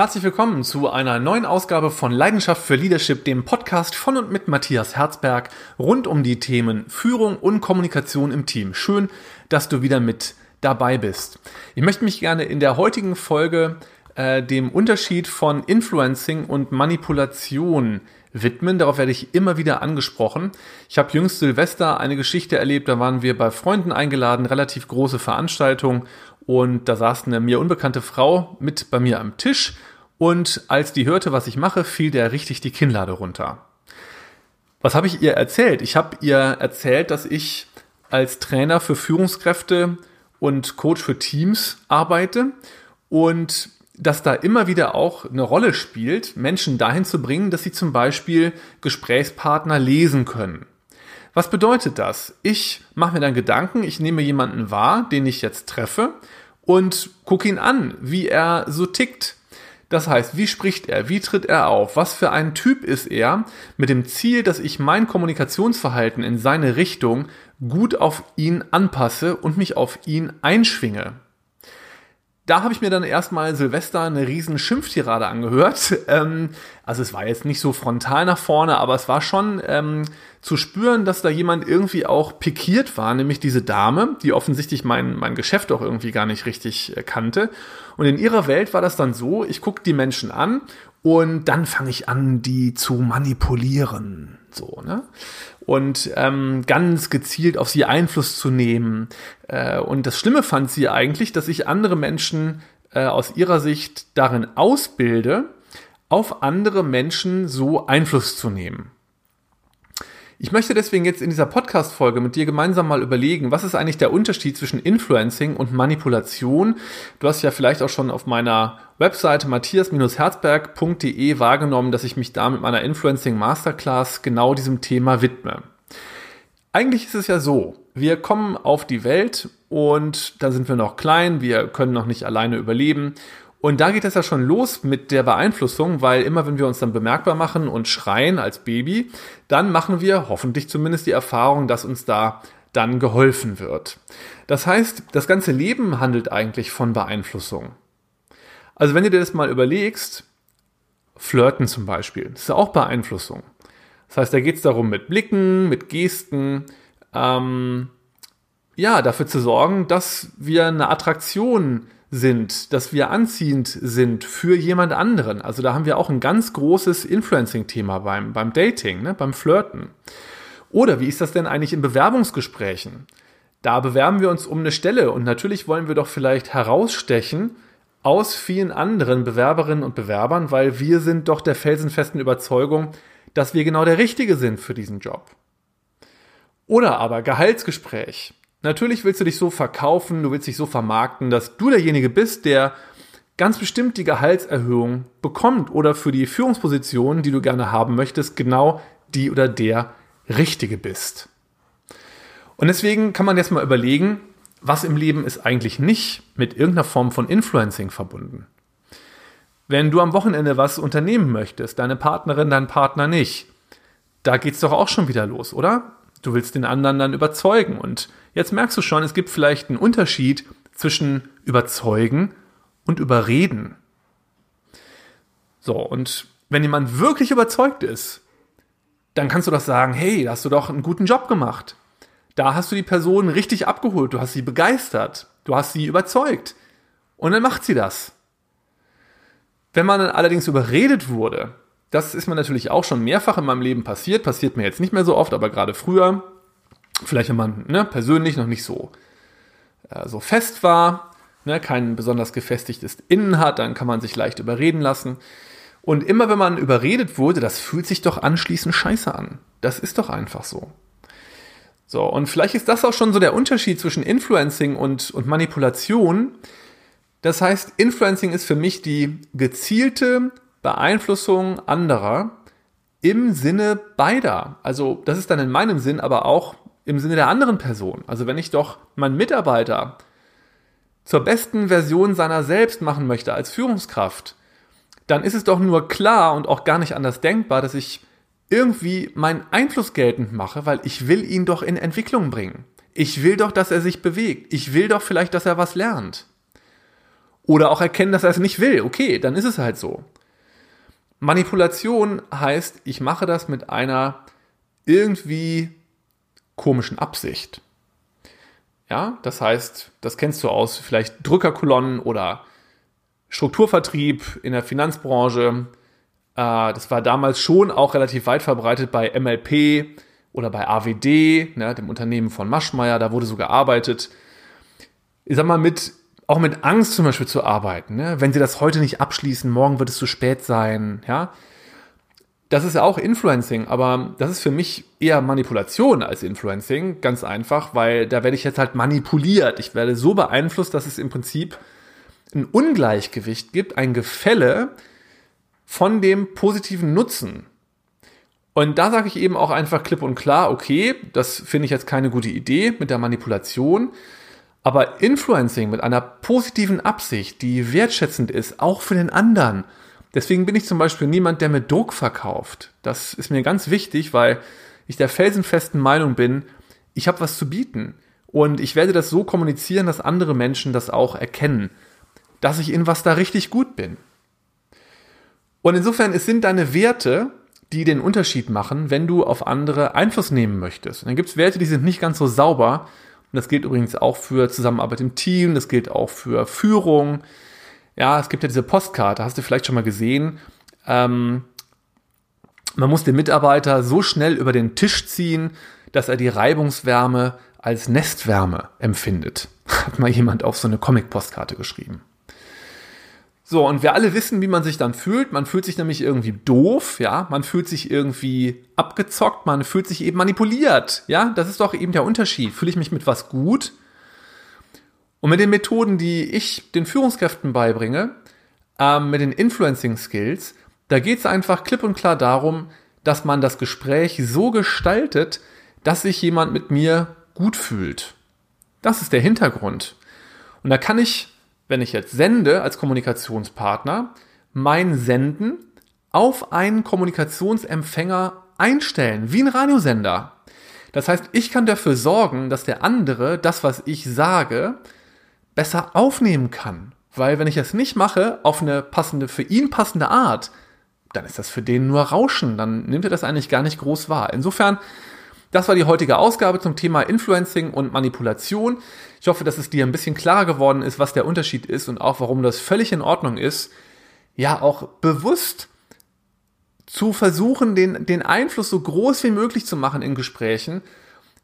Herzlich willkommen zu einer neuen Ausgabe von Leidenschaft für Leadership, dem Podcast von und mit Matthias Herzberg rund um die Themen Führung und Kommunikation im Team. Schön, dass du wieder mit dabei bist. Ich möchte mich gerne in der heutigen Folge äh, dem Unterschied von Influencing und Manipulation widmen. Darauf werde ich immer wieder angesprochen. Ich habe jüngst Silvester eine Geschichte erlebt, da waren wir bei Freunden eingeladen, relativ große Veranstaltung und da saß eine mir unbekannte Frau mit bei mir am Tisch und als die hörte, was ich mache, fiel der richtig die Kinnlade runter. Was habe ich ihr erzählt? Ich habe ihr erzählt, dass ich als Trainer für Führungskräfte und Coach für Teams arbeite und dass da immer wieder auch eine Rolle spielt, Menschen dahin zu bringen, dass sie zum Beispiel Gesprächspartner lesen können. Was bedeutet das? Ich mache mir dann Gedanken, ich nehme jemanden wahr, den ich jetzt treffe und gucke ihn an, wie er so tickt. Das heißt, wie spricht er, wie tritt er auf, was für ein Typ ist er, mit dem Ziel, dass ich mein Kommunikationsverhalten in seine Richtung gut auf ihn anpasse und mich auf ihn einschwinge da habe ich mir dann erstmal Silvester eine riesen Schimpftirade angehört. Ähm, also es war jetzt nicht so frontal nach vorne, aber es war schon ähm, zu spüren, dass da jemand irgendwie auch pikiert war, nämlich diese Dame, die offensichtlich mein, mein Geschäft auch irgendwie gar nicht richtig äh, kannte. Und in ihrer Welt war das dann so, ich gucke die Menschen an und dann fange ich an, die zu manipulieren. So, ne? Und ähm, ganz gezielt auf sie Einfluss zu nehmen. Äh, und das Schlimme fand sie eigentlich, dass ich andere Menschen äh, aus ihrer Sicht darin ausbilde, auf andere Menschen so Einfluss zu nehmen. Ich möchte deswegen jetzt in dieser Podcast-Folge mit dir gemeinsam mal überlegen, was ist eigentlich der Unterschied zwischen Influencing und Manipulation? Du hast ja vielleicht auch schon auf meiner Webseite matthias-herzberg.de wahrgenommen, dass ich mich da mit meiner Influencing Masterclass genau diesem Thema widme. Eigentlich ist es ja so, wir kommen auf die Welt und da sind wir noch klein, wir können noch nicht alleine überleben und da geht es ja schon los mit der Beeinflussung, weil immer wenn wir uns dann bemerkbar machen und schreien als Baby, dann machen wir hoffentlich zumindest die Erfahrung, dass uns da dann geholfen wird. Das heißt, das ganze Leben handelt eigentlich von Beeinflussung. Also wenn du dir das mal überlegst, Flirten zum Beispiel, das ist ja auch Beeinflussung. Das heißt, da geht es darum, mit Blicken, mit Gesten, ähm, ja, dafür zu sorgen, dass wir eine Attraktion sind, dass wir anziehend sind für jemand anderen. Also da haben wir auch ein ganz großes Influencing-Thema beim, beim Dating, ne, beim Flirten. Oder wie ist das denn eigentlich in Bewerbungsgesprächen? Da bewerben wir uns um eine Stelle und natürlich wollen wir doch vielleicht herausstechen aus vielen anderen Bewerberinnen und Bewerbern, weil wir sind doch der felsenfesten Überzeugung, dass wir genau der Richtige sind für diesen Job. Oder aber Gehaltsgespräch. Natürlich willst du dich so verkaufen, du willst dich so vermarkten, dass du derjenige bist, der ganz bestimmt die Gehaltserhöhung bekommt oder für die Führungsposition, die du gerne haben möchtest, genau die oder der Richtige bist. Und deswegen kann man jetzt mal überlegen, was im Leben ist eigentlich nicht mit irgendeiner Form von Influencing verbunden. Wenn du am Wochenende was unternehmen möchtest, deine Partnerin, dein Partner nicht, da geht's doch auch schon wieder los, oder? Du willst den anderen dann überzeugen. Und jetzt merkst du schon, es gibt vielleicht einen Unterschied zwischen überzeugen und überreden. So, und wenn jemand wirklich überzeugt ist, dann kannst du doch sagen, hey, da hast du doch einen guten Job gemacht. Da hast du die Person richtig abgeholt, du hast sie begeistert, du hast sie überzeugt. Und dann macht sie das. Wenn man dann allerdings überredet wurde, das ist mir natürlich auch schon mehrfach in meinem Leben passiert, passiert mir jetzt nicht mehr so oft, aber gerade früher, vielleicht wenn man ne, persönlich noch nicht so, äh, so fest war, ne, kein besonders gefestigtes Innen hat, dann kann man sich leicht überreden lassen. Und immer wenn man überredet wurde, das fühlt sich doch anschließend scheiße an. Das ist doch einfach so. So, und vielleicht ist das auch schon so der Unterschied zwischen Influencing und, und Manipulation. Das heißt, Influencing ist für mich die gezielte Beeinflussung anderer im Sinne beider. Also das ist dann in meinem Sinn, aber auch im Sinne der anderen Person. Also wenn ich doch meinen Mitarbeiter zur besten Version seiner selbst machen möchte als Führungskraft, dann ist es doch nur klar und auch gar nicht anders denkbar, dass ich irgendwie meinen Einfluss geltend mache, weil ich will ihn doch in Entwicklung bringen. Ich will doch, dass er sich bewegt. Ich will doch vielleicht, dass er was lernt. Oder auch erkennen, dass er es nicht will. Okay, dann ist es halt so. Manipulation heißt, ich mache das mit einer irgendwie komischen Absicht. Ja, das heißt, das kennst du aus vielleicht Drückerkolonnen oder Strukturvertrieb in der Finanzbranche. Äh, das war damals schon auch relativ weit verbreitet bei MLP oder bei AWD, ne, dem Unternehmen von Maschmeyer. Da wurde so gearbeitet. Ich sag mal, mit, auch mit Angst zum Beispiel zu arbeiten. Ne? Wenn sie das heute nicht abschließen, morgen wird es zu spät sein. Ja, das ist ja auch Influencing, aber das ist für mich eher Manipulation als Influencing, ganz einfach, weil da werde ich jetzt halt manipuliert. Ich werde so beeinflusst, dass es im Prinzip ein Ungleichgewicht gibt, ein Gefälle von dem positiven Nutzen. Und da sage ich eben auch einfach klipp und klar, okay, das finde ich jetzt keine gute Idee mit der Manipulation, aber Influencing mit einer positiven Absicht, die wertschätzend ist, auch für den anderen, Deswegen bin ich zum Beispiel niemand, der mit Druck verkauft. Das ist mir ganz wichtig, weil ich der felsenfesten Meinung bin, ich habe was zu bieten. Und ich werde das so kommunizieren, dass andere Menschen das auch erkennen, dass ich in was da richtig gut bin. Und insofern, es sind deine Werte, die den Unterschied machen, wenn du auf andere Einfluss nehmen möchtest. Und dann gibt es Werte, die sind nicht ganz so sauber. Und das gilt übrigens auch für Zusammenarbeit im Team, das gilt auch für Führung, ja, es gibt ja diese Postkarte, hast du vielleicht schon mal gesehen. Ähm, man muss den Mitarbeiter so schnell über den Tisch ziehen, dass er die Reibungswärme als Nestwärme empfindet. Hat mal jemand auf so eine Comic-Postkarte geschrieben. So, und wir alle wissen, wie man sich dann fühlt. Man fühlt sich nämlich irgendwie doof, ja. Man fühlt sich irgendwie abgezockt, man fühlt sich eben manipuliert, ja. Das ist doch eben der Unterschied. Fühle ich mich mit was gut und mit den Methoden, die ich den Führungskräften beibringe, ähm, mit den Influencing Skills, da geht es einfach klipp und klar darum, dass man das Gespräch so gestaltet, dass sich jemand mit mir gut fühlt. Das ist der Hintergrund. Und da kann ich, wenn ich jetzt sende als Kommunikationspartner, mein Senden auf einen Kommunikationsempfänger einstellen, wie ein Radiosender. Das heißt, ich kann dafür sorgen, dass der andere das, was ich sage, besser aufnehmen kann. Weil wenn ich es nicht mache, auf eine passende, für ihn passende Art, dann ist das für den nur Rauschen. Dann nimmt er das eigentlich gar nicht groß wahr. Insofern, das war die heutige Ausgabe zum Thema Influencing und Manipulation. Ich hoffe, dass es dir ein bisschen klarer geworden ist, was der Unterschied ist und auch warum das völlig in Ordnung ist, ja auch bewusst zu versuchen, den, den Einfluss so groß wie möglich zu machen in Gesprächen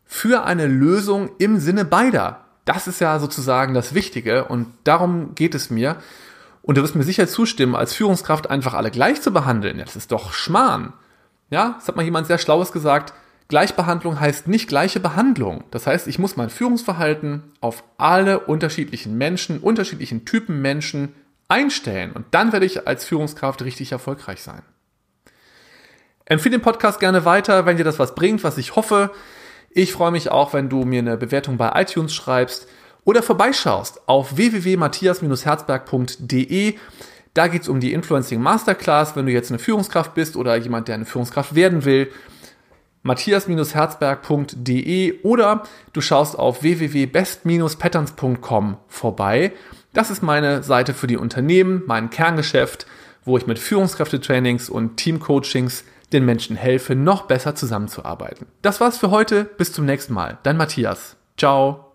für eine Lösung im Sinne beider. Das ist ja sozusagen das Wichtige und darum geht es mir. Und du wirst mir sicher zustimmen, als Führungskraft einfach alle gleich zu behandeln. Das ist doch Schmarrn. Ja, das hat mal jemand sehr Schlaues gesagt. Gleichbehandlung heißt nicht gleiche Behandlung. Das heißt, ich muss mein Führungsverhalten auf alle unterschiedlichen Menschen, unterschiedlichen Typen Menschen einstellen. Und dann werde ich als Führungskraft richtig erfolgreich sein. Empfehle den Podcast gerne weiter, wenn dir das was bringt, was ich hoffe. Ich freue mich auch, wenn du mir eine Bewertung bei iTunes schreibst oder vorbeischaust auf www.matthias-herzberg.de. Da geht es um die Influencing Masterclass, wenn du jetzt eine Führungskraft bist oder jemand, der eine Führungskraft werden will. matthias-herzberg.de oder du schaust auf www.best-patterns.com vorbei. Das ist meine Seite für die Unternehmen, mein Kerngeschäft, wo ich mit Führungskräftetrainings und Teamcoachings den Menschen helfe, noch besser zusammenzuarbeiten. Das war's für heute. Bis zum nächsten Mal. Dein Matthias. Ciao.